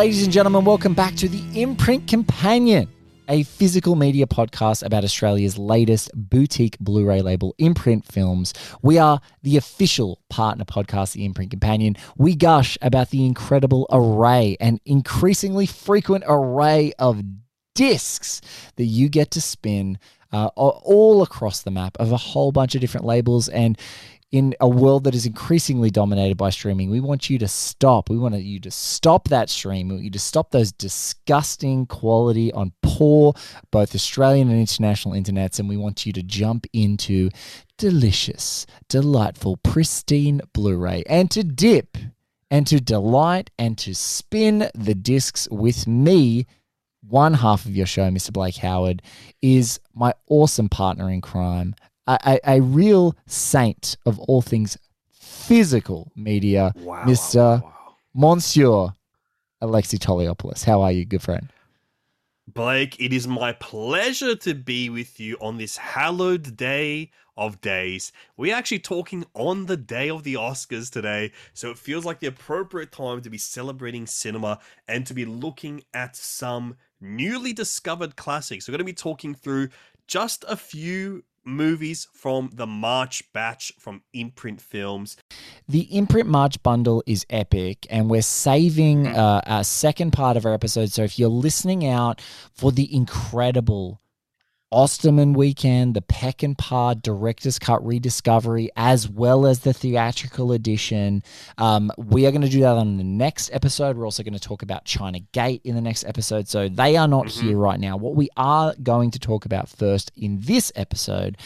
Ladies and gentlemen, welcome back to the Imprint Companion, a physical media podcast about Australia's latest boutique Blu ray label, Imprint Films. We are the official partner podcast, the Imprint Companion. We gush about the incredible array and increasingly frequent array of discs that you get to spin. Uh, all across the map of a whole bunch of different labels and in a world that is increasingly dominated by streaming, we want you to stop. We want you to stop that stream. We want you to stop those disgusting quality on poor, both Australian and international internets. And we want you to jump into delicious, delightful, pristine Blu ray and to dip and to delight and to spin the discs with me. One half of your show, Mr. Blake Howard, is my awesome partner in crime, a, a, real saint of all things physical media, wow, Mr. Wow. Monsieur Alexi Toliopoulos. How are you, good friend? Blake, it is my pleasure to be with you on this hallowed day of days. We're actually talking on the day of the Oscars today, so it feels like the appropriate time to be celebrating cinema and to be looking at some newly discovered classics. We're going to be talking through just a few movies from the March batch from Imprint Films. The Imprint March bundle is epic, and we're saving mm. uh, a second part of our episode. So if you're listening out for the incredible Osterman Weekend, the Peckinpah Director's Cut Rediscovery, as well as the theatrical edition. Um, we are going to do that on the next episode. We're also going to talk about China Gate in the next episode. So they are not mm-hmm. here right now. What we are going to talk about first in this episode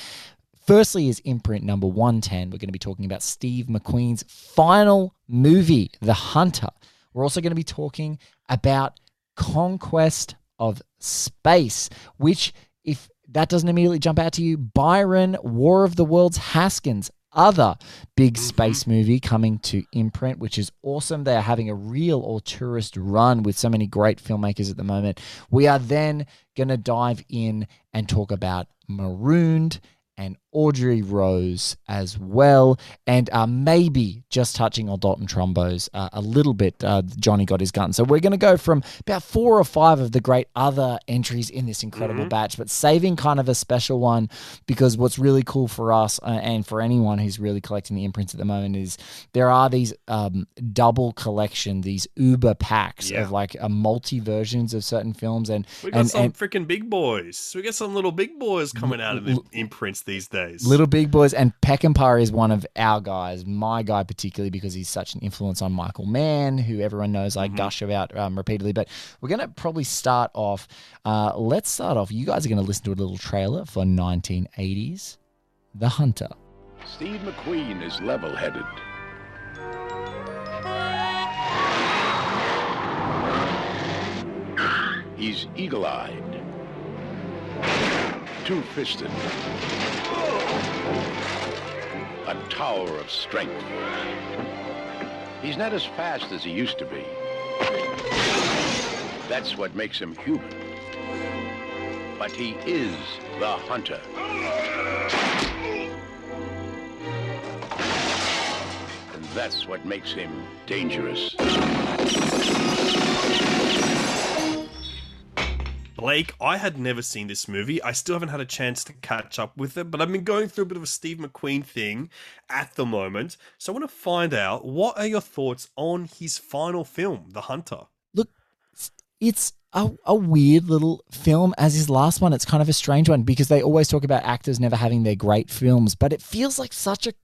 Firstly, is imprint number 110. We're going to be talking about Steve McQueen's final movie, The Hunter. We're also going to be talking about Conquest of Space, which, if that doesn't immediately jump out to you. Byron, War of the Worlds, Haskins, other big mm-hmm. space movie coming to imprint, which is awesome. They are having a real auteurist run with so many great filmmakers at the moment. We are then going to dive in and talk about Marooned and Audrey Rose as well, and uh, maybe just touching on Dalton Trumbo's uh, a little bit. Uh, Johnny got his gun, so we're going to go from about four or five of the great other entries in this incredible mm-hmm. batch, but saving kind of a special one because what's really cool for us uh, and for anyone who's really collecting the imprints at the moment is there are these um, double collection, these Uber packs yeah. of like a uh, multi versions of certain films, and we got and, some freaking big boys. We got some little big boys coming out of the imprints these days days. Little Big Boys and Peckinpah is one of our guys, my guy particularly because he's such an influence on Michael Mann, who everyone knows I mm-hmm. gush about um, repeatedly. But we're going to probably start off. Uh, let's start off. You guys are going to listen to a little trailer for 1980s The Hunter. Steve McQueen is level headed. He's eagle eyed two-fisted. A tower of strength. He's not as fast as he used to be. That's what makes him human. But he is the hunter. And that's what makes him dangerous. Blake, I had never seen this movie. I still haven't had a chance to catch up with it, but I've been going through a bit of a Steve McQueen thing at the moment. So I want to find out what are your thoughts on his final film, The Hunter? Look, it's a, a weird little film as his last one. It's kind of a strange one because they always talk about actors never having their great films, but it feels like such a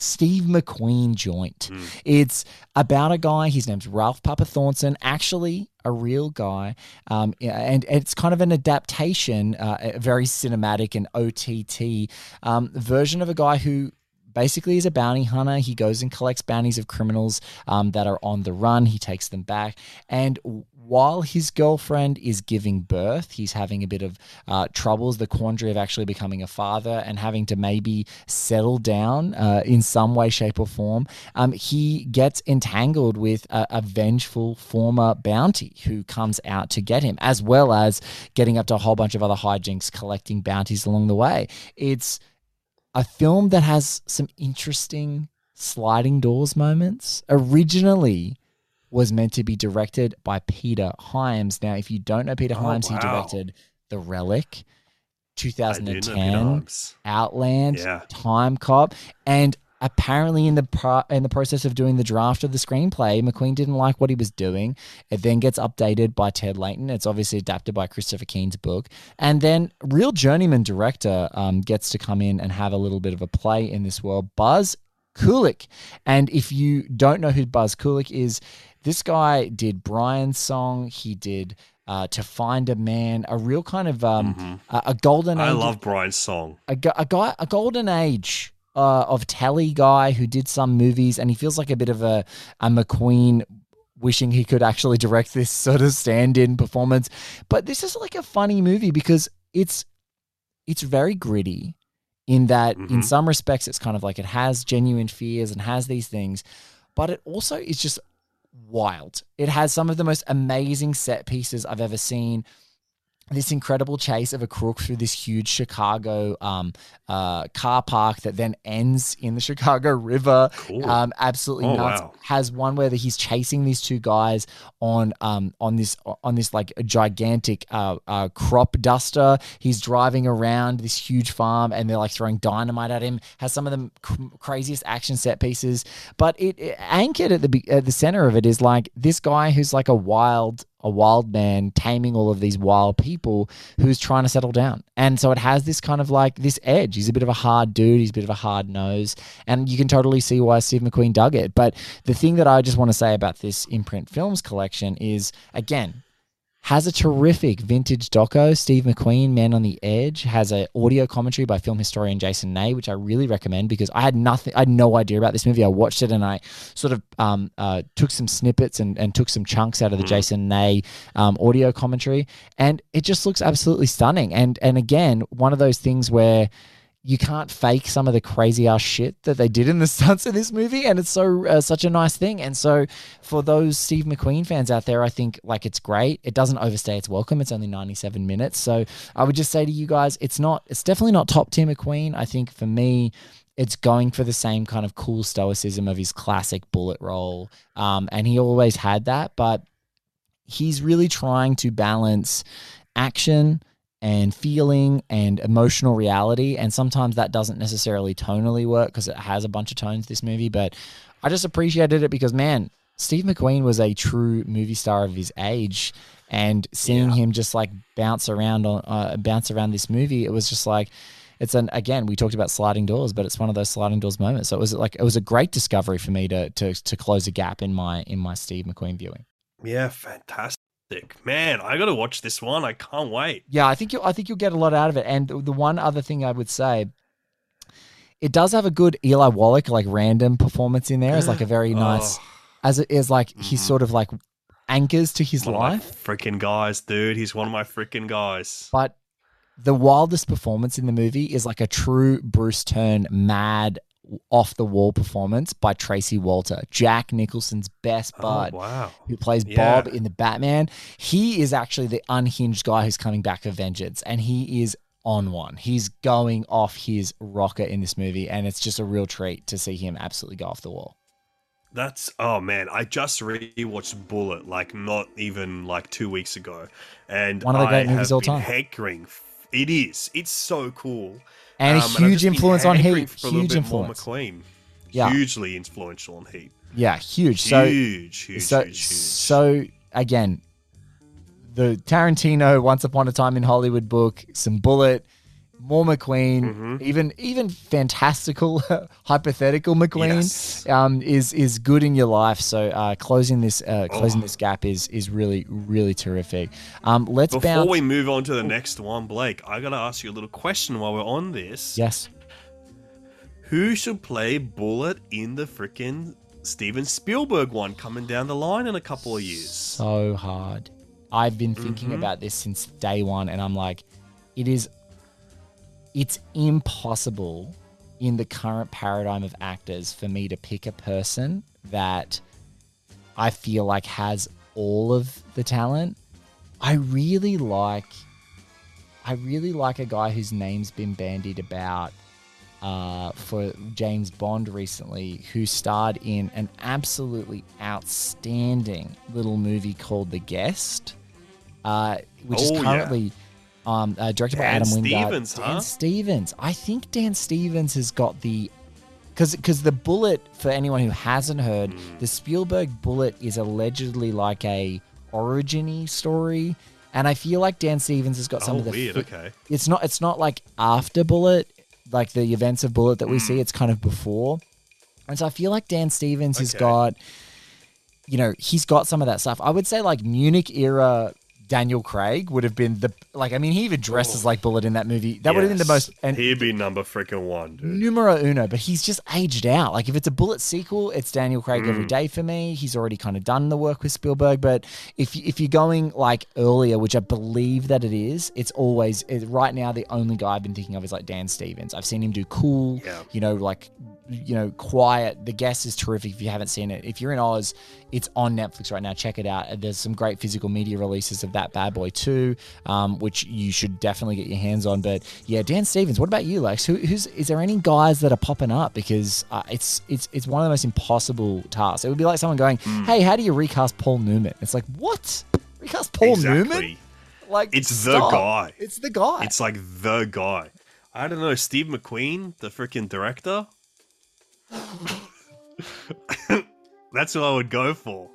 Steve McQueen joint. Mm. It's about a guy, his name's Ralph Papa Thorson, actually a real guy. Um, and, it's kind of an adaptation, uh, a very cinematic and OTT um, version of a guy who basically is a bounty hunter. He goes and collects bounties of criminals um, that are on the run. He takes them back. And while his girlfriend is giving birth, he's having a bit of uh, troubles, the quandary of actually becoming a father and having to maybe settle down uh, in some way, shape, or form. Um, he gets entangled with a, a, vengeful former bounty who comes out to get him, as well as getting up to a whole bunch of other hijinks, collecting bounties along the way. It's a film that has some interesting sliding doors moments. Originally, was meant to be directed by Peter Hyams. Now, if you don't know Peter Oh, Hyams, he directed The Relic, I do know Peter 2010, Outland, Yeah. Time Cop, and apparently in the pro- in the process of doing the draft of the screenplay, McQueen didn't like what he was doing. It then gets updated by Ted Leighton. It's obviously adapted by Christopher Keane's book, and then real journeyman director um, gets to come in and have a little bit of a play in this world. Buzz Kulik, and if you don't know who Buzz Kulik is, this guy did Brian's song. He did. Uh, to find a man, a real kind of um, a, a golden. Mm-hmm. I age love Brian's song. a, a guy, a golden age uh, of telly guy who did some movies, and he feels like a bit of a, a McQueen wishing he could actually direct this sort of stand-in performance. But this is like a funny movie because it's it's very gritty in that in Mhm. some respects it's kind of like it has genuine fears and has these things, but it also is just wild. It has some of the most amazing set pieces I've ever seen. This incredible chase of a crook through this huge Chicago um, uh, car park that then ends in the Chicago River. Cool. Um, absolutely Oh, nuts. wow. Has one where he's chasing these two guys on um on this on this like gigantic uh, uh crop duster. He's driving around this huge farm and they're like throwing dynamite at him. Has some of the cr- craziest action set pieces, but it, it anchored at the at the center of it is like this guy who's like a wild a wild man taming all of these wild people who's trying to settle down. And so it has this kind of like this edge. He's a bit of a hard dude, he's a bit of a hard nose, and you can totally see why Steve McQueen dug it. But the thing that I just want to say about this imprint films collection is again, has a terrific vintage doco. Steve McQueen, Man on the Edge, has an audio commentary by film historian Jason Nay, which I really recommend because I had nothing, I had no idea about this movie. I watched it and I sort of um, uh, took some snippets and, and took some chunks out of the Jason Nay um, audio commentary, and it just looks absolutely stunning. And and again, one of those things where you can't fake some of the crazy ass shit that they did in the stunts in this movie, and it's so uh, such a nice thing. And so, for those Steve McQueen fans out there, I think like it's great. It doesn't overstay its welcome. It's only ninety seven minutes, so I would just say to you guys, it's not. It's definitely not top tier McQueen. I think for me. It's going for the same kind of cool stoicism of his classic Bullitt role. Um, and he always had that, but he's really trying to balance action and feeling and emotional reality. And sometimes that doesn't necessarily tonally work because it has a bunch of tones, this movie. But I just appreciated it because, man, Steve McQueen was a true movie star of his age. And seeing him just like bounce around on uh, bounce around this movie, it was just like it's an again we talked about sliding doors, but it's one of those sliding doors moments. So it was like it was a great discovery for me to to to close a gap in my in my Steve McQueen viewing. Yeah, fantastic. Man, I got to watch this one. I can't wait. Yeah, I think you I think you'll get a lot out of it. And the one other thing I would say, it does have a good Eli Wallach like random performance in there. It's like a very nice, Oh, as it is like he's Mhm. sort of like anchors to his one life. freaking guys, dude. He's one of my freaking guys. But the wildest performance in the movie is like a true Bruce Dern mad off the wall performance by Tracy Walter, Jack Nicholson's best oh, bud. Oh, wow. who plays Yeah. Bob in the Batman. He is actually the unhinged guy who's coming back for vengeance, and he is on one. He's going off his rocker in this movie, and it's just a real treat to see him absolutely go off the wall. That's oh man, I just rewatched Bullitt like not even like two weeks ago, and One of the great I movies all time. hankering. It is. It's so cool, And a Um, I've huge been influence on Heat. a Huge influence. McQueen. Yeah. hugely influential on Heat. Yeah, huge. So, huge, huge, so, huge, huge. so again, the Tarantino Once Upon a Time in Hollywood book, some Bullitt, more McQueen, Mhm. even even fantastical, hypothetical McQueen. Yes. um, is is good in your life. So uh, closing this uh, closing Oh. this gap is is really really terrific. Um, let's Before bounce. we move on to the next one, Blake, I gotta ask you a little question while we're on this. yes, Who should play Bullitt in the frickin' Steven Spielberg one coming down the line in a couple of years? so hard. I've been thinking Mhm. about this since day one, and I'm like, it is. It's impossible in the current paradigm of actors for me to pick a person that I feel like has all of the talent. I really like I really like a guy whose name's been bandied about uh, for James Bond recently, who starred in an absolutely outstanding little movie called The Guest, uh, which is currently yeah. Um, uh, directed by Dan Adam Wingard. Stevens, Dan? Stevens. I think Dan Stevens has got the because because the Bullitt for anyone who hasn't heard, Hmm. the Spielberg Bullitt is allegedly like a originy story, and I feel like Dan Stevens has got some Oh, of the. weird. fi- Okay. It's not. It's not like after Bullitt, like the events of Bullitt that we Hmm. see. It's kind of before, and so I feel like Dan Stevens has got. You know, he's got some of that stuff. I would say like Munich era. Daniel Craig would have been the like. I mean, he even dresses Oh. like Bullitt in that movie. That would have been the most. And He'd be number freaking one, dude. numero uno, but he's just aged out. Like if it's a Bullitt sequel, it's Daniel Craig every Mm. day for me. He's already kind of done the work with Spielberg, but if if you're going like earlier, which I believe that it is, it's always it, right now the only guy I've been thinking of is like Dan Stevens. I've seen him do cool, Yeah. you know, like you know, quiet. The guest is terrific if you haven't seen it. If you're in Oz, it's on Netflix right now. Check it out. There's some great physical media releases of that bad boy too, um, which you should definitely get your hands on. But yeah, Dan Stevens. What about you, Lex? Who, who's is there any guys that are popping up? Because uh, it's it's it's one of the most impossible tasks. It would be like someone going, Hmm. "Hey, how do you recast Paul Newman?" It's like what? Recast Paul Newman? Like It's the guy. It's the guy. It's like the guy. I don't know, Steve McQueen, the freaking director. That's what I would go for.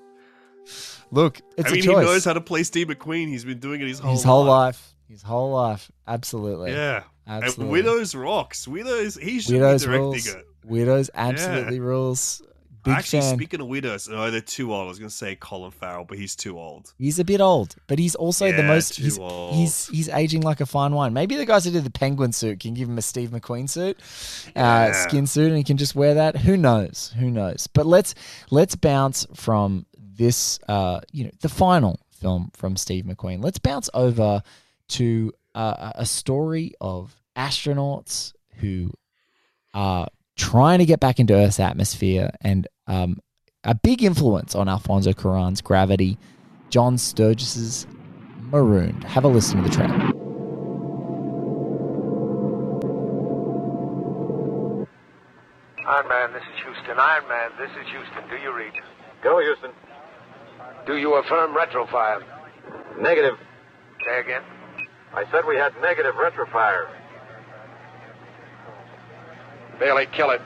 Look, it's I mean, a he knows how to play Steve McQueen. He's been doing it his whole his whole life. life. His whole life. Absolutely. Yeah. And Absolutely. Widows rocks. Widows. He should Widows be directing rules. it. Widows absolutely rules. Big Actually, fan. speaking of widows, oh, they're too old. I was gonna say Colin Farrell, but he's too old. he's a bit old, but he's also the most. too He's, old. he's he's aging like a fine wine. Maybe the guys who did the penguin suit can give him a Steve McQueen suit, uh, skin suit, and he can just wear that. Who knows? Who knows? But let's let's bounce from this. Uh, you know, the final film from Steve McQueen. Let's bounce over to uh, a story of astronauts who are trying to get back into Earth's atmosphere and um, a big influence on Alfonso Cuarón's Gravity, John Sturges's Marooned. Have a listen to the trailer. Iron Man, this is Houston. Iron Man, this is Houston. Do you read? Go, Houston. Do you affirm retrofire? Negative. Say again. I said we had negative retrofire. Bailey, kill it.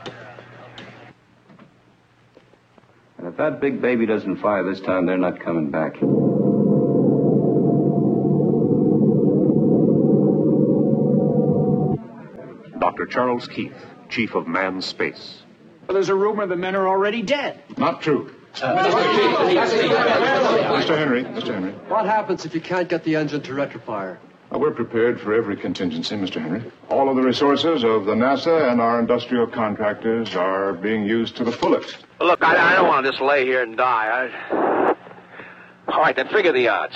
And if that big baby doesn't fire this time, they're not coming back. Dr. Charles Keith, Chief of Manned Space. Well, there's a rumor the men are already dead. Not true. Mr. Henry, Mr. Henry. What happens if you can't get the engine to retrofire? Uh, we're prepared for every contingency, Mr. Henry. All of the resources of the NASA and our industrial contractors are being used to the fullest. Look, I, I don't want to just lay here and die. I... All right, then figure the odds.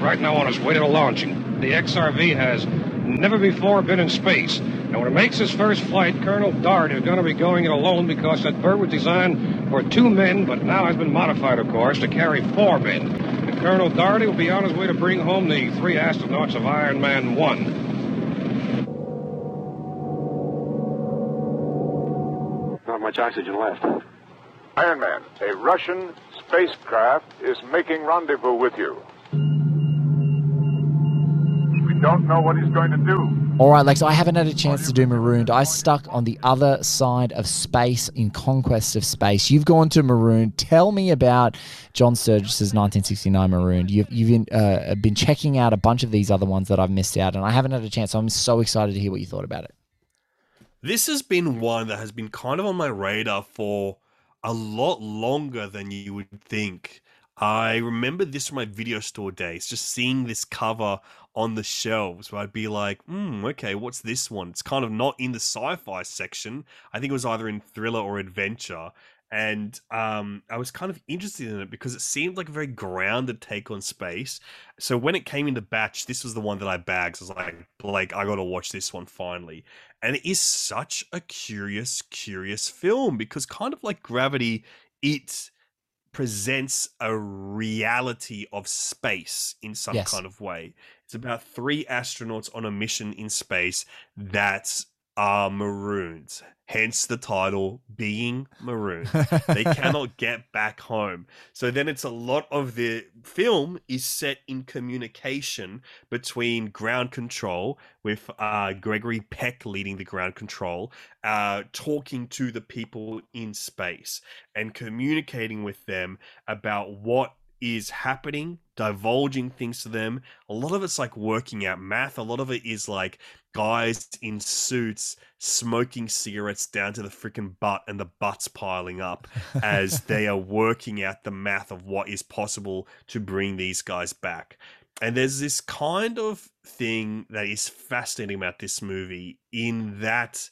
Right now on its way to launching, the XRV has never before been in space. And when it makes its first flight, Colonel Dart is going to be going it alone because that bird was designed for two men, but now has been modified, of course, to carry four men. And Colonel Darty will be on his way to bring home the three astronauts of Iron Man 1. Not much oxygen left. Iron Man, a Russian spacecraft is making rendezvous with you. We don't know what he's going to do. All right, Lex, I haven't had a chance to do Marooned. I stuck on the other side of space in Conquest of Space. You've gone to Marooned. Tell me about John Sturges's 1969 Marooned. You've, you've been, uh, been checking out a bunch of these other ones that I've missed out, and I haven't had a chance. So I'm so excited to hear what you thought about it. This has been one that has been kind of on my radar for a lot longer than you would think. I remember this from my video store days, just seeing this cover on the shelves where I'd be like, hmm, okay, what's this one? It's kind of not in the sci fi section. I think it was either in thriller or adventure. And um, I was kind of interested in it because it seemed like a very grounded take on space. So when it came into batch, this was the one that I bagged. So I was like, Blake, I got to watch this one finally. And it is such a curious, curious film because kind of like Gravity, it presents a reality of space in some Yes. kind of way. It's about three astronauts on a mission in space that are maroons. Hence the title being maroon. they cannot get back home. So then it's a lot of the film is set in communication between ground control with uh, Gregory Peck leading the ground control, uh, talking to the people in space and communicating with them about what is happening, divulging things to them. A lot of it's like working out math. A lot of it is like guys in suits smoking cigarettes down to the freaking butt and the butts piling up as they are working out the math of what is possible to bring these guys back. And there's this kind of thing that is fascinating about this movie in that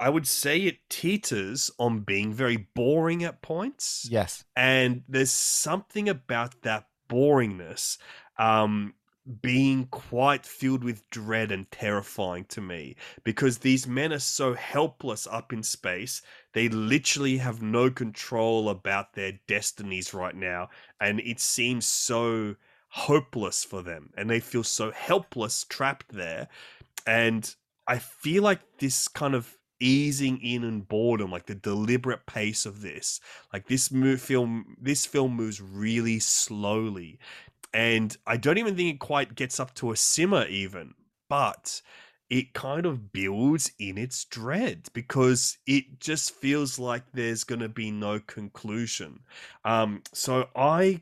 I would say it teeters on being very boring at points. Yes. And there's something about that boringness um, being quite filled with dread and terrifying to me because these men are so helpless up in space. They literally have no control about their destinies right now. And it seems so hopeless for them. And they feel so helpless trapped there. And I feel like this kind of easing in and boredom like the deliberate pace of this like this move film this film moves really slowly. And i don't even think it quite gets up to a simmer even but it kind of builds in its dread because it just feels like there's going to be no conclusion. Um so i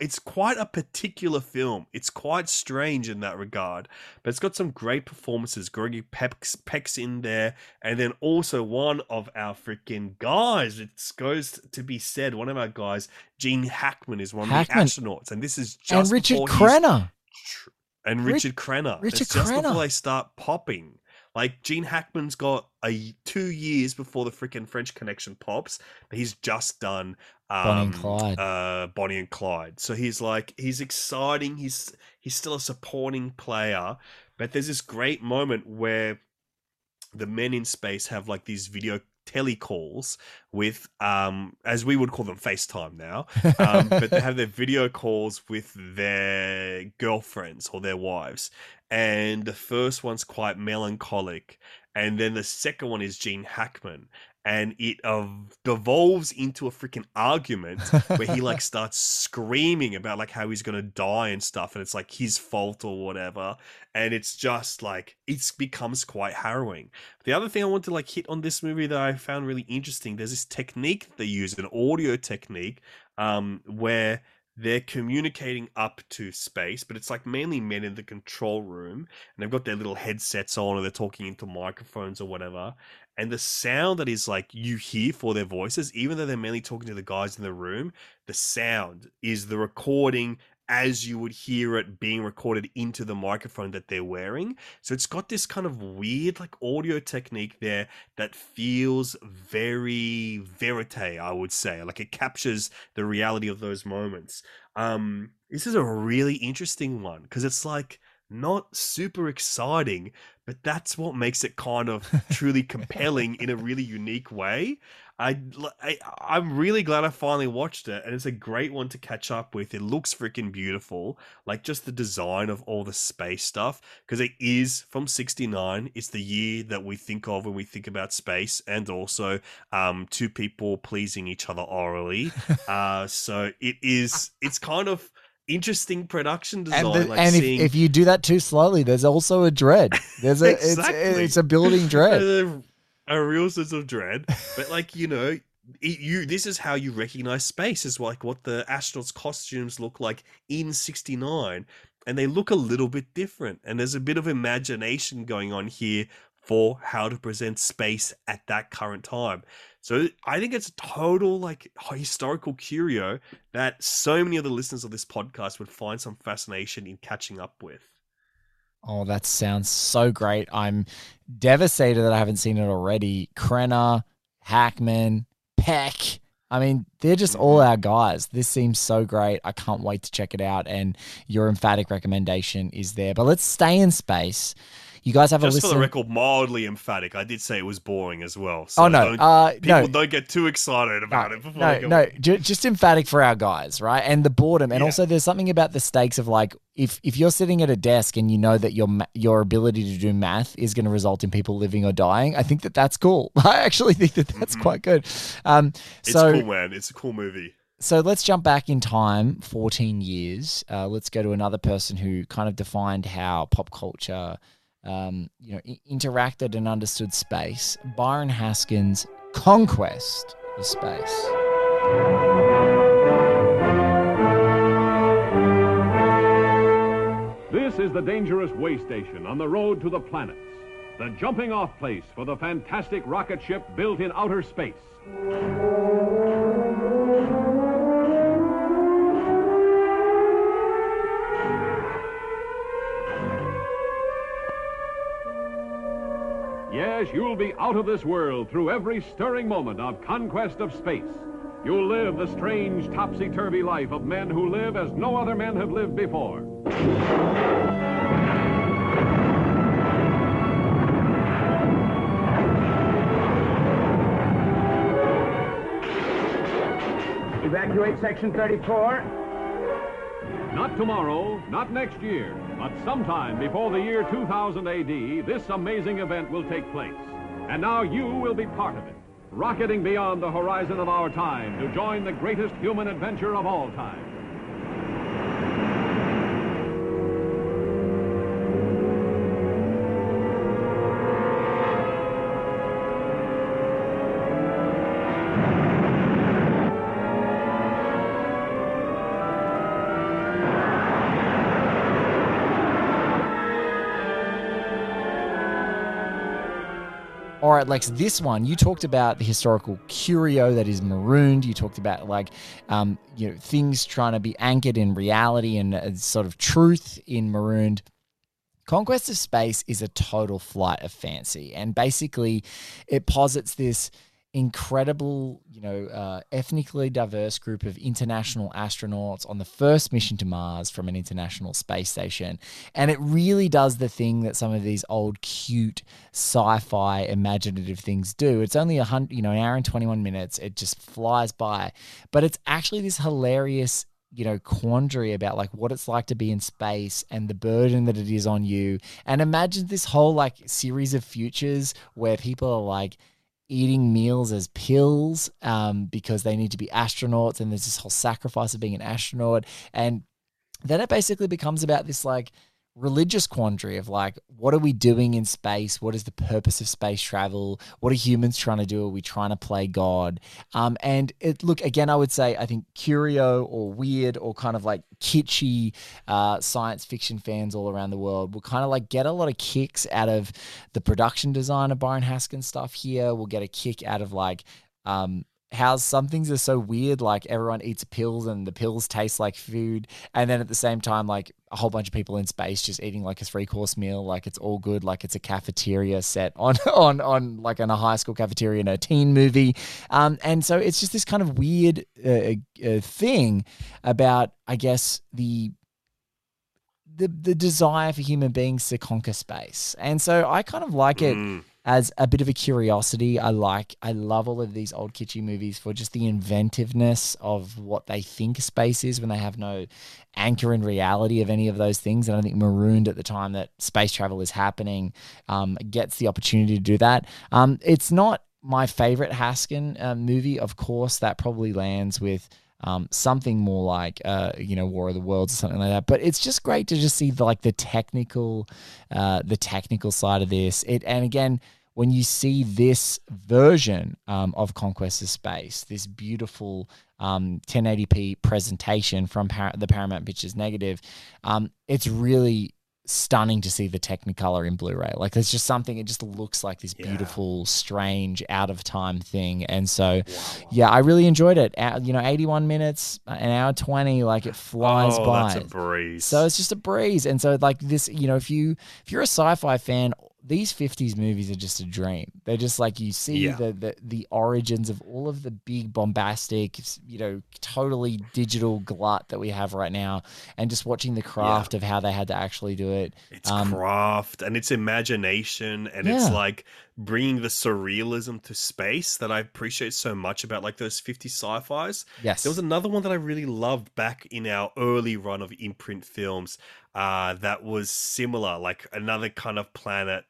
it's quite a particular film. It's quite strange in that regard, but it's got some great performances. Gregory Peck's, Peck's in there, and then also one of our freaking guys. It goes to be said, one of our guys, Gene Hackman, is one Hackman. of the astronauts, and this is just and Richard Crenna. And Richard Crenna. Richard it's just Crenna. before they start popping. Like Gene Hackman's got a two years before the freaking French Connection pops. He's just done um, Bonnie and Clyde. Uh, Bonnie and Clyde. So he's like he's exciting. He's he's still a supporting player, but there's this great moment where the men in space have like these video telecalls with um as we would call them FaceTime now um but they have their video calls with their girlfriends or their wives. And the first one's quite melancholic and then the second one is Gene Hackman and it uh, devolves into a freaking argument where he like starts screaming about like how he's gonna die and stuff and it's like his fault or whatever and it's just like it becomes quite harrowing. The other thing i want to like hit on this movie that i found really interesting there's this technique they use an audio technique um, where they're communicating up to space, but it's like mainly men in the control room, and they've got their little headsets on, or they're talking into microphones or whatever and the sound that is like you hear for their voices, even though they're mainly talking to the guys in the room, the sound is the recording as you would hear it being recorded into the microphone that they're wearing. So it's got this kind of weird like audio technique there that feels very verite, I would say. Like it captures the reality of those moments. Um this is a really interesting one because it's like not super exciting, but that's what makes it kind of truly compelling in a really unique way. I, I I'm really glad I finally watched it, and it's a great one to catch up with. It looks freaking beautiful, like just the design of all the space stuff, because it is from '69. It's the year that we think of when we think about space, and also um, two people pleasing each other orally. uh, so it is. It's kind of interesting production design. And, the, like and seeing... if, if, you do that too slowly, there's also a dread. There's a exactly. it's it's a building dread. a, a real sense of dread. But like you know, it, you this is how you recognize space is like what the astronauts' costumes look like in '69, and they look a little bit different. And there's a bit of imagination going on here for how to present space at that current time. So I think it's a total like historical curio that so many of the listeners of this podcast would find some fascination in catching up with. Oh, that sounds so great. I'm devastated that I haven't seen it already. Crenna, Hackman, Peck. I mean, they're just all mm-hmm. our guys. This seems so great. I can't wait to check it out. And your emphatic recommendation is there. But let's stay in space You guys have a Just listen. for the record, mildly emphatic. I did say it was boring as well. So Oh, no, uh, people no. don't get too excited about it before no, they go. no, ju- just emphatic for our guys, right? And the boredom, and Yeah. also there's something about the stakes of like if if you're sitting at a desk and you know that your ma- your ability to do math is going to result in people living or dying, I think that that's cool. I actually think that that's quite good. Um, Mm-hmm. It's so cool, man. It's a cool movie. so let's jump back in time 14 years. Uh, let's go to another person who kind of defined how pop culture, um, you know, interacted and understood space. Byron Haskins' conquest of space. This is the dangerous way station on the road to the planets. The jumping off place for the fantastic rocket ship built in outer space. You'll be out of this world through every stirring moment of conquest of space. You'll live the strange, topsy turvy life of men who live as no other men have lived before. Evacuate Section 34. Not tomorrow, not next year, but sometime before the year 2000 AD, this amazing event will take place. And now you will be part of it, rocketing beyond the horizon of our time to join the greatest human adventure of all time. All right, Lex, this one, you talked about the historical curio that is marooned. You talked about like, um, you know, things trying to be anchored in reality and uh, sort of truth in marooned. Conquest of Space is a total flight of fancy. And basically, it posits this incredible, you know, uh, ethnically diverse group of international astronauts on the first mission to Mars from an international space station. And it really does the thing that some of these old, cute, sci-fi, imaginative things do. It's only a hundred, you know, an hour and twenty-one minutes. It just flies by, but it's actually this hilarious you know quandary about like what it's like to be in space and the burden that it is on you and imagine this whole like series of futures where people are like eating meals as pills um, because they need to be astronauts and there's this whole sacrifice of being an astronaut. And then it basically becomes about this like religious quandary of like what are we doing in space? What is the purpose of space travel? What are humans trying to do? Are we trying to play god? Um, and it look again i would say i think curio or weird or kind of like kitschy uh, science fiction fans all around the world will kind of like get a lot of kicks out of the production design of byron haskins stuff here. We'll get a kick out of like um, how some things are so weird, like everyone eats pills and the pills taste like food, and then at the same time, like a whole bunch of people in space just eating like a three course meal, like it's all good, like it's a cafeteria set on on on like in a high school cafeteria in a teen movie, um, and so it's just this kind of weird uh, uh, thing about, I guess the the the desire for human beings to conquer space, and so I kind of like it Mm. As a bit of a curiosity. I like, I love all of these old kitschy movies for just the inventiveness of what they think space is when they have no anchor in reality of any of those things. And I think Marooned at the time that space travel is happening um, gets the opportunity to do that. Um, it's not my favorite Haskin uh, movie, of course. That probably lands with. Um, something more like uh, you know War of the Worlds or something like that. But it's just great to just see the, like the technical, uh, the technical side of this. It and again when you see this version um, of Conquest of Space, this beautiful um, 1080p presentation from Par- the Paramount Pictures negative, um, it's really stunning to see the Technicolor in Blu-ray. Like there's just something. It just looks like this beautiful, strange, out of time thing. And so, yeah, I really enjoyed it. Uh, you know, 81 minutes, an hour 20, like it flies oh, by. that's a breeze. So it's just a breeze. And so like this, you know, if you if you're a sci-fi fan, these 50s movies are just a dream. They're just like you see Yeah. the, the the origins of all of the big bombastic, you know, totally digital glut that we have right now, and just watching the craft of how they had to actually do it. It's Um, craft and it's imagination and it's like bringing the surrealism to space that I appreciate so much about like those 50 sci-fis. Yes. There was another one that I really loved back in our early run of imprint films uh, that was similar, like another kind of planet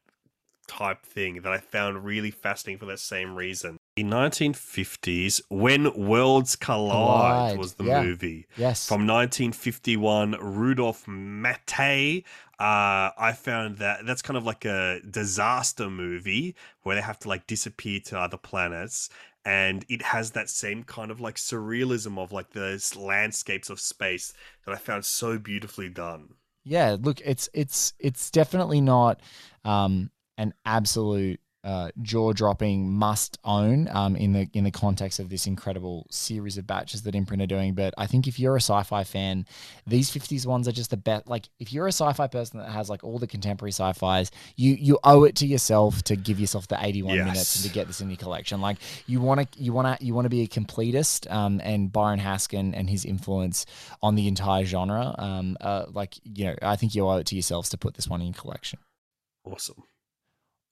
type thing that I found really fascinating for that same reason. In 1950s, When Worlds Collide, Collide, was the yeah. movie. Yes. From 1951, Rudolph Maté. Uh, I found that that's kind of like a disaster movie where they have to like disappear to other planets. And it has that same kind of like surrealism of like the s- landscapes of space that I found so beautifully done. yeah look it's it's it's definitely not um an absolute uh, jaw-dropping must own um, in the in the context of this incredible series of batches that Imprint are doing. But I think if you're a sci-fi fan, these 50s ones are just the best. Like if you're a sci-fi person that has like all the contemporary sci-fis, you you owe it to yourself to give yourself the 81 minutes Yes. and to get this in your collection. Like you want to you want to you want to be a completist. Um, and Byron Haskin and his influence on the entire genre. Um, uh, like you know, I think you owe it to yourselves to put this one in your collection. Awesome.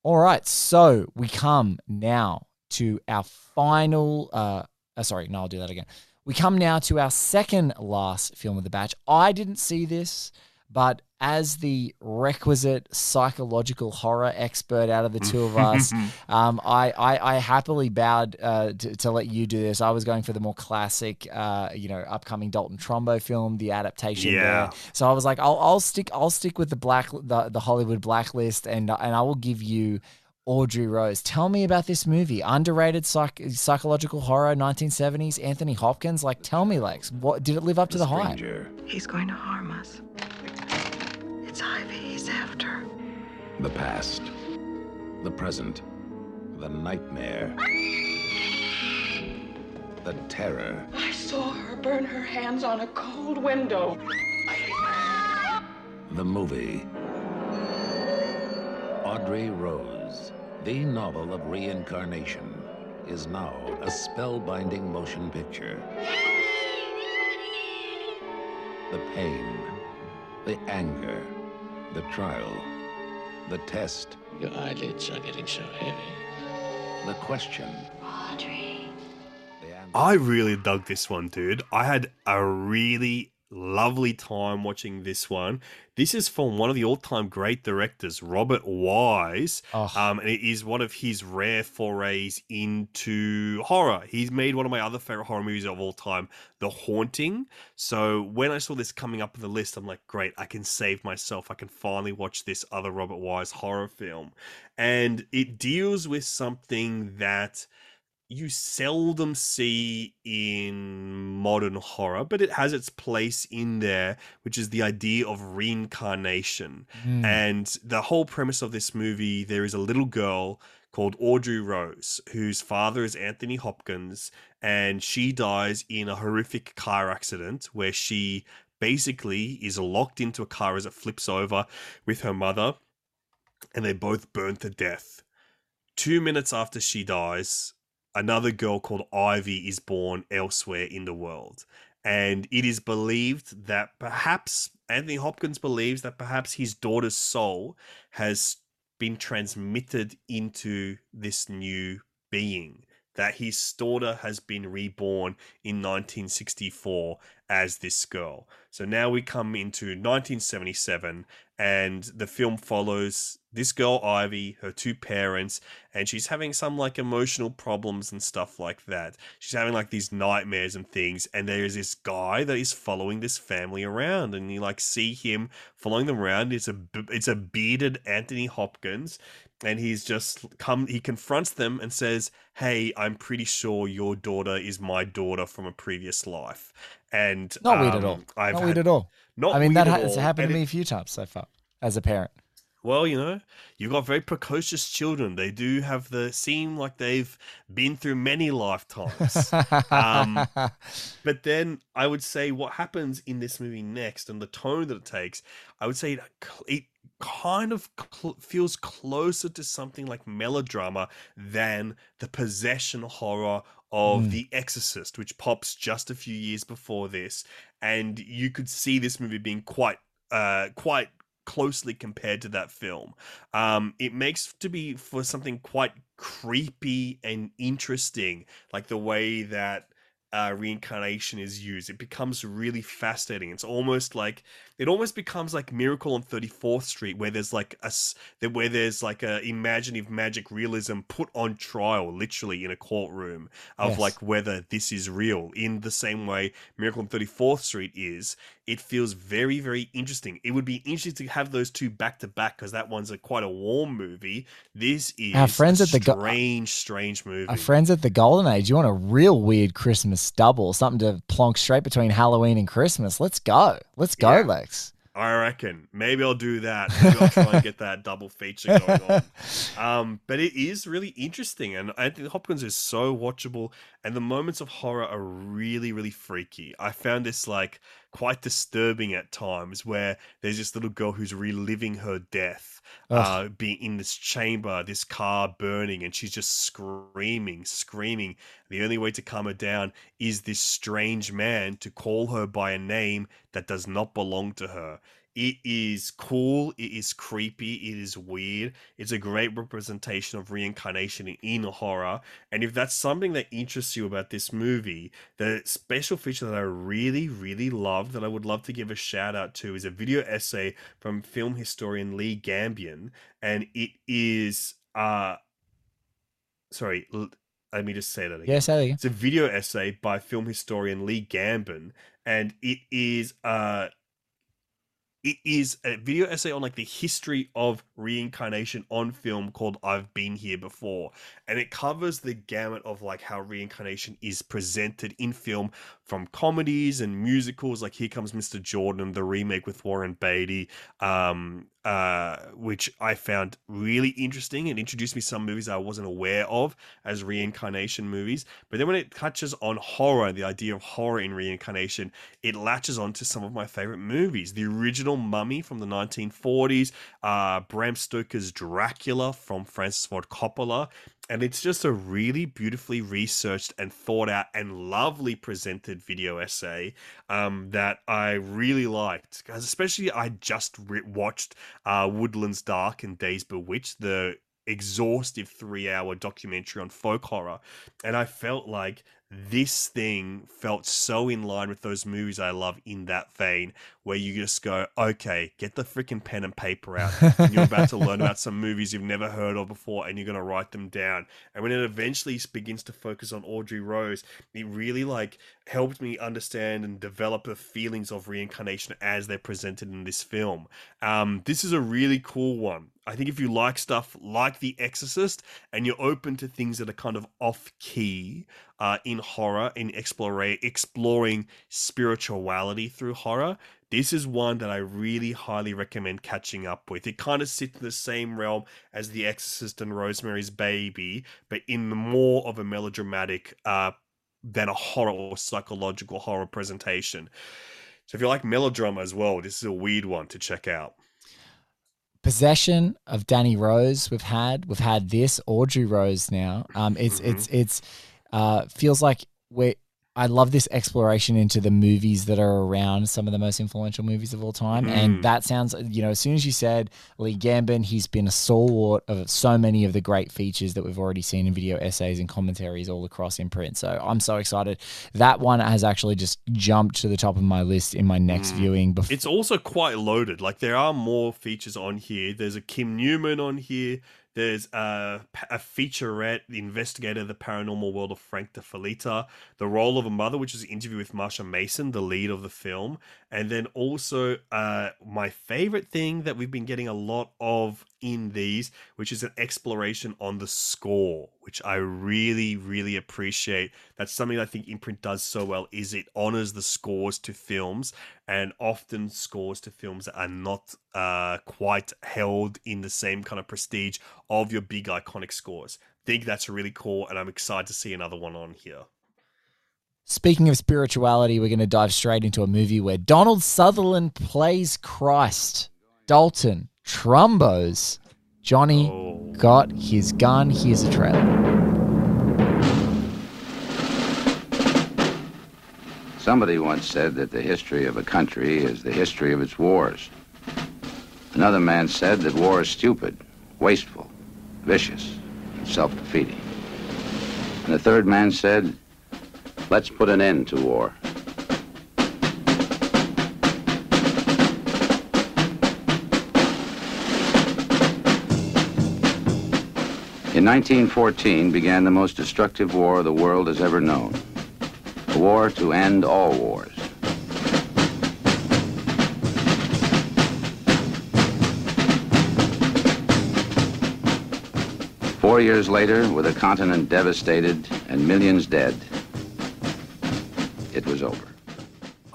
All right, so we come now to our final. Uh, uh, sorry, no, I'll do that again. We come now to our second last film of the batch. I didn't see this, but as the requisite psychological horror expert out of the two of us, um, I, I I happily bowed uh, to, to let you do this. I was going for the more classic, uh, you know, upcoming Dalton Trumbo film, the adaptation Yeah. there. So I was like, I'll, I'll stick I'll stick with the black the, the Hollywood blacklist, and and I will give you Audrey Rose. Tell me about this movie. Underrated psych, psychological horror, 1970s. Anthony Hopkins. Like, tell me, Lex, what did it live up to the hype? He's going to harm us. It's Ivy he's after. The past, the present, the nightmare, the terror. I saw her burn her hands on a cold window. The movie. Audrey Rose, the novel of reincarnation, is now a spellbinding motion picture. The pain, the anger, the trial, the test. Your eyelids are getting so heavy. The question. Audrey. I really dug this one, dude. I had a really lovely time watching this one. This is from one of the all-time great directors, Robert Wise, um, and it is one of his rare forays into horror. He's made one of my other favorite horror movies of all time, The Haunting. So when I saw this coming up on the list, I'm like, great, I can save myself. I can finally watch this other Robert Wise horror film, and it deals with something that you seldom see in modern horror, but it has its place in there, which is the idea of reincarnation. Mm. And the whole premise of this movie there is a little girl called Audrey Rose, whose father is Anthony Hopkins, and she dies in a horrific car accident where she basically is locked into a car as it flips over with her mother, and they both burn to death. Two minutes after she dies, another girl called Ivy is born elsewhere in the world. And it is believed that perhaps Anthony Hopkins believes that perhaps his daughter's soul has been transmitted into this new being. That his daughter has been reborn in 1964 as this girl. So now we come into 1977, and the film follows this girl, Ivy, her two parents, and she's having some like emotional problems and stuff like that. She's having like these nightmares and things, and there is this guy that is following this family around, and you like see him following them around. It's a it's a bearded Anthony Hopkins, and he's just come. He confronts them and says, "Hey, I'm pretty sure your daughter is my daughter from a previous life." And Not weird at um, all. I've not had- weird at all. Not I mean, that has all, happened and to me a few times so far as a parent. Well, you know, you've got very precocious children. They do have the seem like they've been through many lifetimes. um, but then I would say what happens in this movie next and the tone that it takes, I would say it, it kind of cl- feels closer to something like melodrama than the possession horror of Mm. The Exorcist, which pops just a few years before this, and you could see this movie being quite, uh, quite closely compared to that film. Um, it makes to be for something quite creepy and interesting, like the way that uh, reincarnation is used. It becomes really fascinating. It's almost like it almost becomes like Miracle on 34th Street, where there's like a where there's like a imaginative magic realism put on trial, literally in a courtroom of Yes. like whether this is real. In the same way Miracle on 34th Street is, it feels very very interesting. It would be interesting to have those two back to back because that one's a quite a warm movie. This is Our friends a at the go- strange strange movie. Our friends at the Golden Age, you want a real weird Christmas double, something to plonk straight between Halloween and Christmas. Let's go. Let's go, Yeah. Lex. I reckon. Maybe I'll do that. Maybe I'll try and get that double feature going on. Um, but it is really interesting, and Anthony Hopkins is so watchable, and the moments of horror are really, really freaky. I found this like quite disturbing at times, where there's this little girl who's reliving her death, uh, being in this chamber, this car burning, and she's just screaming, screaming. The only way to calm her down is this strange man to call her by a name that does not belong to her. It is cool, it is creepy, it is weird. It's a great representation of reincarnation in horror. And if that's something that interests you about this movie, the special feature that I really, really love that I would love to give a shout out to is a video essay from film historian Lee Gambin. And it is uh sorry, let me just say that again. Yeah, say again. It's a video essay by film historian Lee Gambin, and it is uh it is a video essay on like the history of reincarnation on film called I've Been Here Before. And it covers the gamut of like how reincarnation is presented in film from comedies and musicals like Here Comes Mr. Jordan, the remake with Warren Beatty, um, uh, which I found really interesting and introduced me to some movies I wasn't aware of as reincarnation movies. But then when it touches on horror, the idea of horror in reincarnation, it latches onto some of my favorite movies. The original Mummy from the 1940s, uh, Bram Stoker's Dracula from Francis Ford Coppola. And it's just a really beautifully researched and thought out and lovely presented video essay um, that I really liked. 'Cause especially, I just re- watched uh, Woodlands Dark and Days Bewitched, the exhaustive three hour documentary on folk horror. And I felt like this thing felt so in line with those movies I love in that vein, where you just go, okay, get the freaking pen and paper out. and you're about to learn about some movies you've never heard of before, and you're going to write them down. And when it eventually begins to focus on Audrey Rose, it really like helped me understand and develop the feelings of reincarnation as they're presented in this film. Um, this is a really cool one. I think if you like stuff like The Exorcist and you're open to things that are kind of off key uh, in horror, in explore, exploring spirituality through horror, this is one that I really highly recommend catching up with. It kind of sits in the same realm as The Exorcist and Rosemary's Baby, but in more of a melodramatic uh, than a horror or psychological horror presentation. So if you like melodrama as well, this is a weird one to check out. Possession of Danny Rose we've had we've had this Audrey Rose now. Um it's it's it's uh feels like we I love this exploration into the movies that are around some of the most influential movies of all time Mhm. and that sounds you know as soon as you said Lee Gambin he's been a stalwart of so many of the great features that we've already seen in video essays and commentaries all across imprint so I'm so excited that one has actually just jumped to the top of my list in my next viewing before It's also quite loaded. Like there are more features on here. There's a Kim Newman on here. There's a, a featurette, The Investigator, The Paranormal World of Frank De Felitta, The Role of a Mother, which is an interview with Marsha Mason, the lead of the film. And then also uh, my favorite thing that we've been getting a lot of in these, which is an exploration on the score, which I really, really appreciate. That's something I think Imprint does so well is it honors the scores to films and often scores to films that are not uh, quite held in the same kind of prestige of your big iconic scores. Think that's really cool, and I'm excited to see another one on here. Speaking of spirituality, we're going to dive straight into a movie where Donald Sutherland plays Christ. Dalton Trumbo's. Johnny Oh. got his gun. Here's a trailer. Somebody once said that the history of a country is the history of its wars. Another man said that war is stupid, wasteful, vicious, and self-defeating. And a third man said, let's put an end to war. In 1914 began the most destructive war the world has ever known. A war to end all wars. Four years later, with a continent devastated and millions dead, it was over.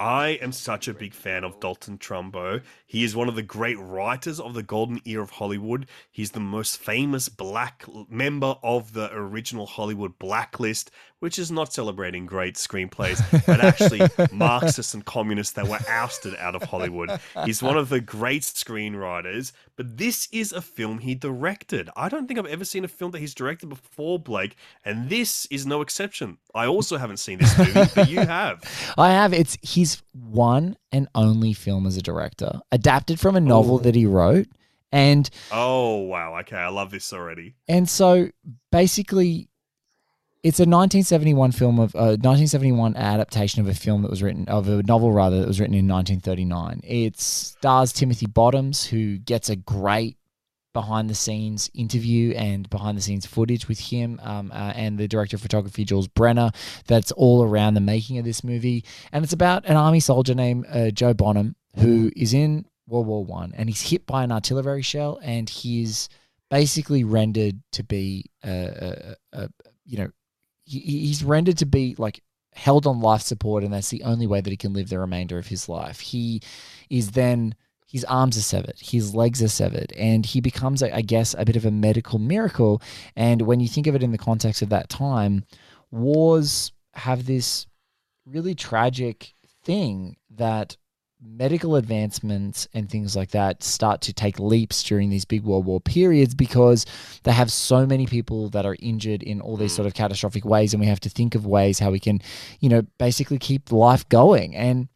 I am such a big fan of Dalton Trumbo. He is one of the great writers of the golden era of Hollywood. He's the most famous black member of the original Hollywood blacklist, which is not celebrating great screenplays, but actually Marxists and communists that were ousted out of Hollywood. He's one of the great screenwriters, but this is a film he directed. I don't think I've ever seen a film that he's directed before, Blake, and this is no exception. I also haven't seen this movie, but you have. I have. It's his one and only film as a director, adapted from a novel Oh. that he wrote. And Oh wow! Okay, I love this already. And so basically, it's a 1971 film of a 1971 adaptation of a film that was written of a novel rather that was written in 1939. It stars Timothy Bottoms, who gets a great behind the scenes interview and behind the scenes footage with him um, uh, and the director of photography Jules Brenner. That's all around the making of this movie, and it's about an army soldier named uh, Joe Bonham who is in World War One and he's hit by an artillery shell and he's basically rendered to be a, a, a you know he, he's rendered to be like held on life support and that's the only way that he can live the remainder of his life. He is then his arms are severed his legs are severed and he becomes I guess a bit of a medical miracle. And when you think of it in the context of that time wars have this really tragic thing that medical advancements and things like that start to take leaps during these big world war periods because they have so many people that are injured in all these mm. sort of catastrophic ways and we have to think of ways how we can you know basically keep life going. And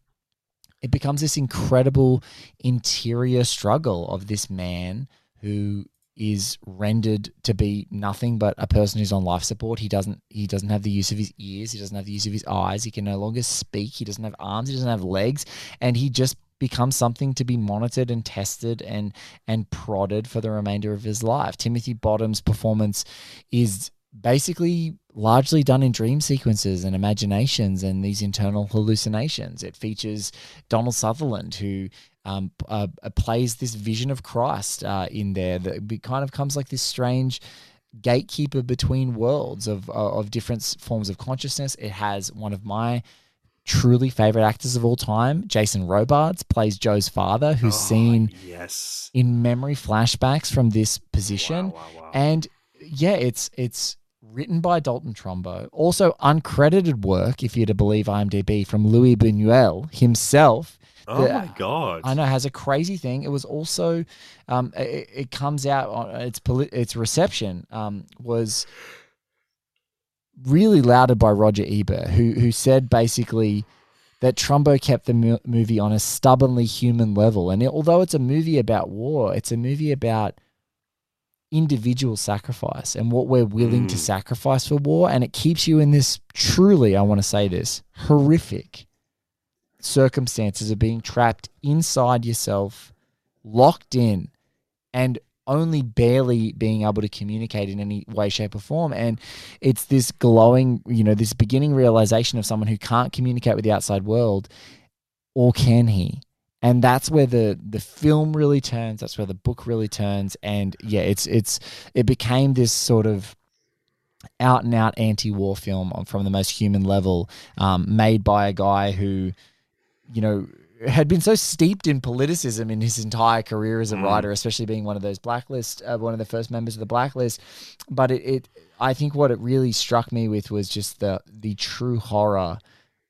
it becomes this incredible interior struggle of this man who is rendered to be nothing but a person who's on life support. He doesn't he doesn't have the use of his ears, he doesn't have the use of his eyes, he can no longer speak, he doesn't have arms, he doesn't have legs, and he just becomes something to be monitored and tested and and prodded for the remainder of his life. Timothy Bottom's performance is basically largely done in dream sequences and imaginations and these internal hallucinations. It features Donald Sutherland, who um, uh, uh, plays this vision of Christ uh, in there that kind of comes like this strange gatekeeper between worlds of uh, of different forms of consciousness. It has one of my truly favorite actors of all time, Jason Robards, plays Joe's father, who's seen Yes. in memory flashbacks from this position. And yeah, it's it's written by Dalton Trumbo. Also uncredited work, if you're to believe IMDb, from Luis Buñuel himself. Oh The- my god! I know has a crazy thing. It was also, um, it, it comes out on its poli- its reception um, was really lauded by Roger Ebert, who who said basically that Trumbo kept the mo- movie on a stubbornly human level, and it, although it's a movie about war, it's a movie about individual sacrifice and what we're willing to mm. sacrifice for war, and it keeps you in this truly, I want to say this horrific circumstances of being trapped inside yourself, locked in, and only barely being able to communicate in any way, shape, or form. And it's this glowing, you know, this beginning realization of someone who can't communicate with the outside world, or can he? And that's where the the film really turns. That's where the book really turns, and yeah, it's it's it became this sort of out and out anti-war film from the most human level, um, made by a guy who, you know, had been so steeped in politicism in his entire career as a Mm. writer, especially being one of those blacklist, uh, one of the first members of the blacklist. But it, it, I think what it really struck me with was just the the true horror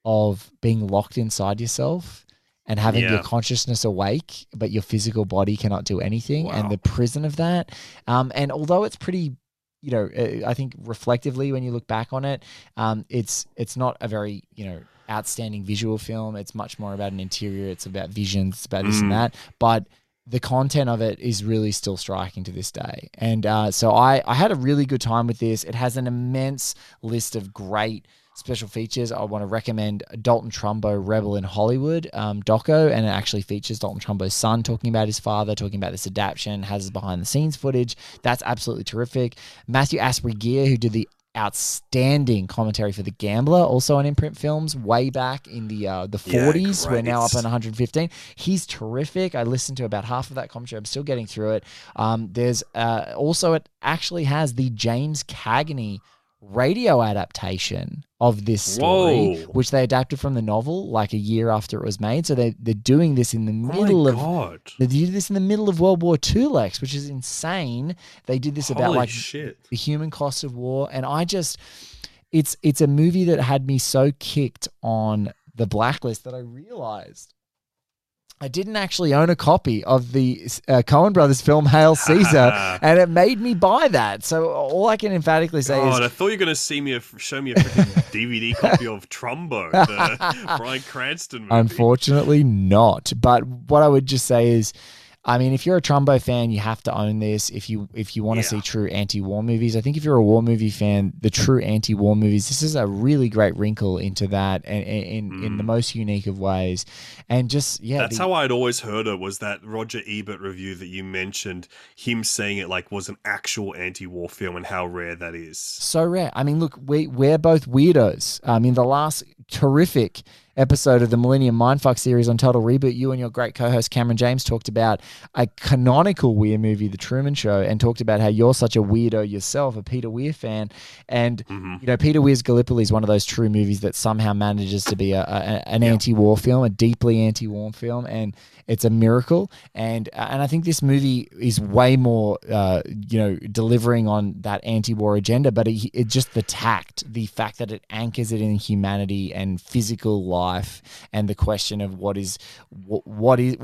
of being locked inside yourself and having Yeah. your consciousness awake, but your physical body cannot do anything, Wow. and the prison of that. Um, and although it's pretty, you know, uh, I think reflectively when you look back on it, um, it's it's not a very you know outstanding visual film. It's much more about an interior. It's about visions. It's about this and Mm. that. But the content of it is really still striking to this day. And uh, so I, I had a really good time with this. It has an immense list of great special features. I want to recommend Dalton Trumbo, Rebel in Hollywood um, doco, and it actually features Dalton Trumbo's son talking about his father, talking about this adaptation, has his behind the scenes footage. That's absolutely terrific. Matthew Asprey Gear, who did the outstanding commentary for The Gambler, also on imprint films, way back in the uh, the Yeah, 40s. We're now up great. on 115. He's terrific. I listened to about half of that commentary. I'm still getting through it. Um, there's uh, also it actually has the James Cagney radio adaptation of this story, Whoa. which they adapted from the novel like a year after it was made. So they they're doing this in the middle of god. they did this in the middle of World War II, Lex, which is insane. They did this about Holy like shit. the human cost of war, and I just, it's it's a movie that had me so kicked on the blacklist that I realized I didn't actually own a copy of the uh, Coen Brothers film Hail Caesar, and it made me buy that. So all I can emphatically say God, I thought you were going to see me a, show me a freaking DVD copy of Trumbo, the Bryan Cranston movie. Unfortunately, not. But what I would just say is, I mean, if you're a Trumbo fan, you have to own this. If you if you want to see true anti-war movies, I think if you're a war movie fan, the true anti-war movies, this is a really great wrinkle into that, and in in, in the mm. most unique of ways. And just yeah. That's the- how I'd always heard it was that Roger Ebert review that you mentioned, him saying it like was an actual anti-war film and how rare that is. so rare. I mean, look, we we're both weirdos. I mean, the last terrific episode of the Millennium Mindfuck series on Total Reboot, you and your great co-host Cameron James talked about a canonical Weir movie, The Truman Show, and talked about how you're such a weirdo yourself, a Peter Weir fan, and Mm-hmm. you know Peter Weir's Gallipoli is one of those true movies that somehow manages to be a, a an anti-war film, a deeply anti-war film, and it's a miracle. And and I think this movie is way more, uh, you know, delivering on that anti-war agenda. But it, it just the tact, the fact that it anchors it in humanity and physical life, and the question of what is what, what is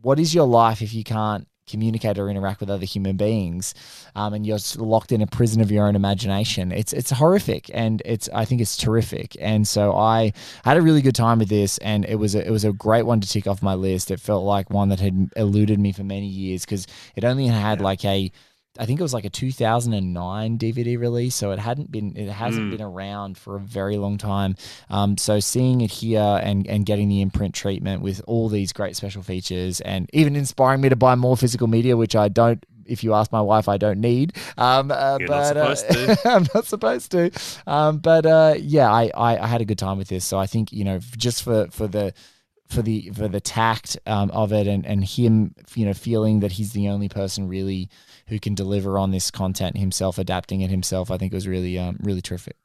what is your life if you can't communicate or interact with other human beings, um, and you're locked in a prison of your own imagination. It's it's horrific, and it's I think it's terrific. And so I had a really good time with this, and it was a, it was a great one to tick off my list. It felt like one that had eluded me for many years because it only had like a I think it was like a 2009 DVD release, so it hadn't been, it hasn't Mm. been around for a very long time. Um, so seeing it here and and getting the imprint treatment with all these great special features, and even inspiring me to buy more physical media, which I don't. If you ask my wife, I don't need. Um, uh, You're not but uh, supposed to. I'm not supposed to. Um, but uh, yeah, I, I I had a good time with this. So I think you know just for for the for the for the tact um, of it and and him you know feeling that he's the only person really who can deliver on this content himself adapting it himself i think it was really um really terrific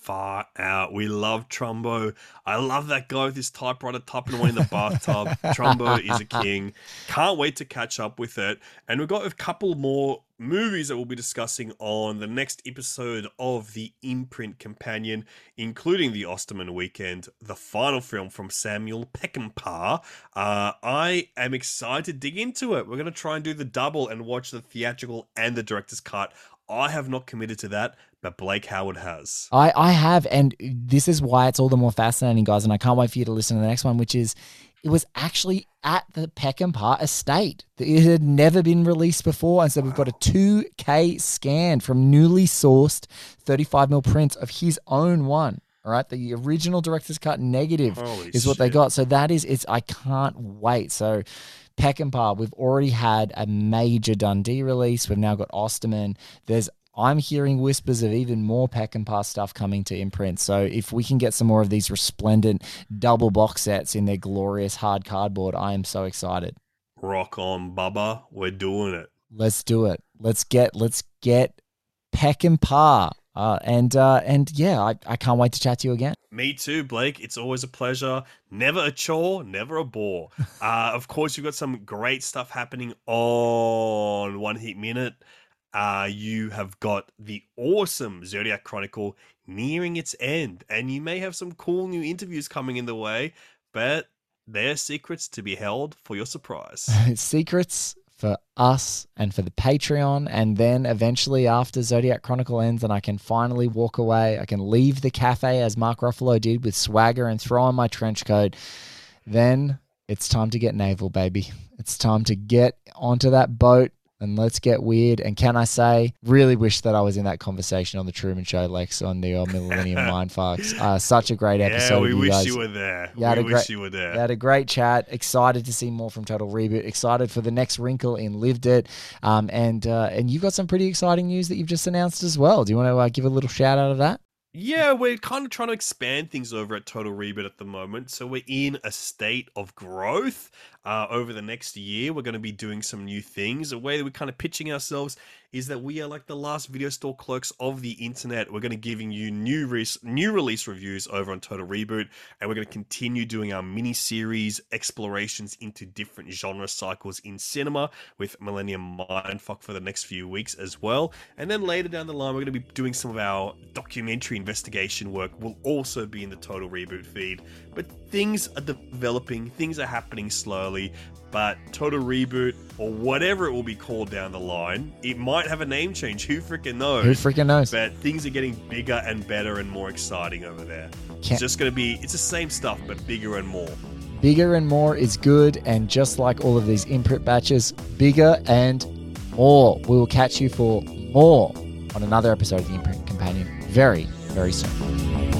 Far out. We love Trumbo. I love that guy with his typewriter typing away in the bathtub. Trumbo is a king. Can't wait to catch up with it. And we've got a couple more movies that we'll be discussing on the next episode of the Imprint Companion, including the Osterman Weekend, the final film from Samuel Peckinpah. Uh, I am excited to dig into it. We're going to try and do the double and watch the theatrical and the director's cut. I have not committed to that, but Blake Howard has. i i have and this is why it's all the more fascinating guys and i can't wait for you to listen to the next one which is it was actually at the Peckinpah estate. It had never been released before. And so we've got a 2K scan from newly sourced 35mm prints of his own one. All right. The original director's cut negative Holy is what they got. So that is, it's, I can't wait. So Peckinpah, we've already had a major Dundee release. We've now got Osterman. There's I'm hearing whispers of even more Peckinpah stuff coming to imprint. So if we can get some more of these resplendent double box sets in their glorious hard cardboard, I am so excited. Rock on, Bubba. We're doing it. Let's do it. Let's get let's get Peckinpah. Uh, and uh, and yeah, I, I can't wait to chat to you again. Me too, Blake. It's always a pleasure. Never a chore, never a bore. uh, of course, you've got some great stuff happening on One Heat Minute. Uh, you have got the awesome Zodiac Chronicle nearing its end, and you may have some cool new interviews coming in the way, but they're secrets to be held for your surprise. Secrets for us and for the Patreon. And then eventually, after Zodiac Chronicle ends, and I can finally walk away, I can leave the cafe as Mark Ruffalo did with swagger and throw on my trench coat. Then it's time to get naval, baby. It's time to get onto that boat and let's get weird. And can I say, really wish that I was in that conversation on the Truman Show, Lex, on the Millennium Mindfucks. Uh, such a great episode. Yeah, we you wish guys. you were there. You had we a wish great- you were there. You had a great chat. Excited to see more from Total Reboot. Excited for the next wrinkle in Lived It. Um, and uh, and you've got some pretty exciting news that you've just announced as well. Do you want to uh, give a little shout out of that? Yeah, we're kind of trying to expand things over at Total Reboot at the moment. So we're in a state of growth. Uh, over the next year, we're going to be doing some new things. The way that we're kind of pitching ourselves is that we are like the last video store clerks of the internet. We're going to be giving you new re- new release reviews over on Total Reboot, and we're going to continue doing our mini series explorations into different genre cycles in cinema with Millennium Mindfuck for the next few weeks as well. And then later down the line, we're going to be doing some of our documentary investigation work. Will also be in the Total Reboot feed, but things are developing, things are happening slowly. But Total Reboot, or whatever it will be called down the line, it might have a name change. Who freaking knows? Who freaking knows? But things are getting bigger and better and more exciting over there. Can't- It's just going to be, it's the same stuff, but bigger and more. Bigger and more is good. And just like all of these imprint batches, bigger and more. We will catch you for more on another episode of the Imprint Companion very, very soon.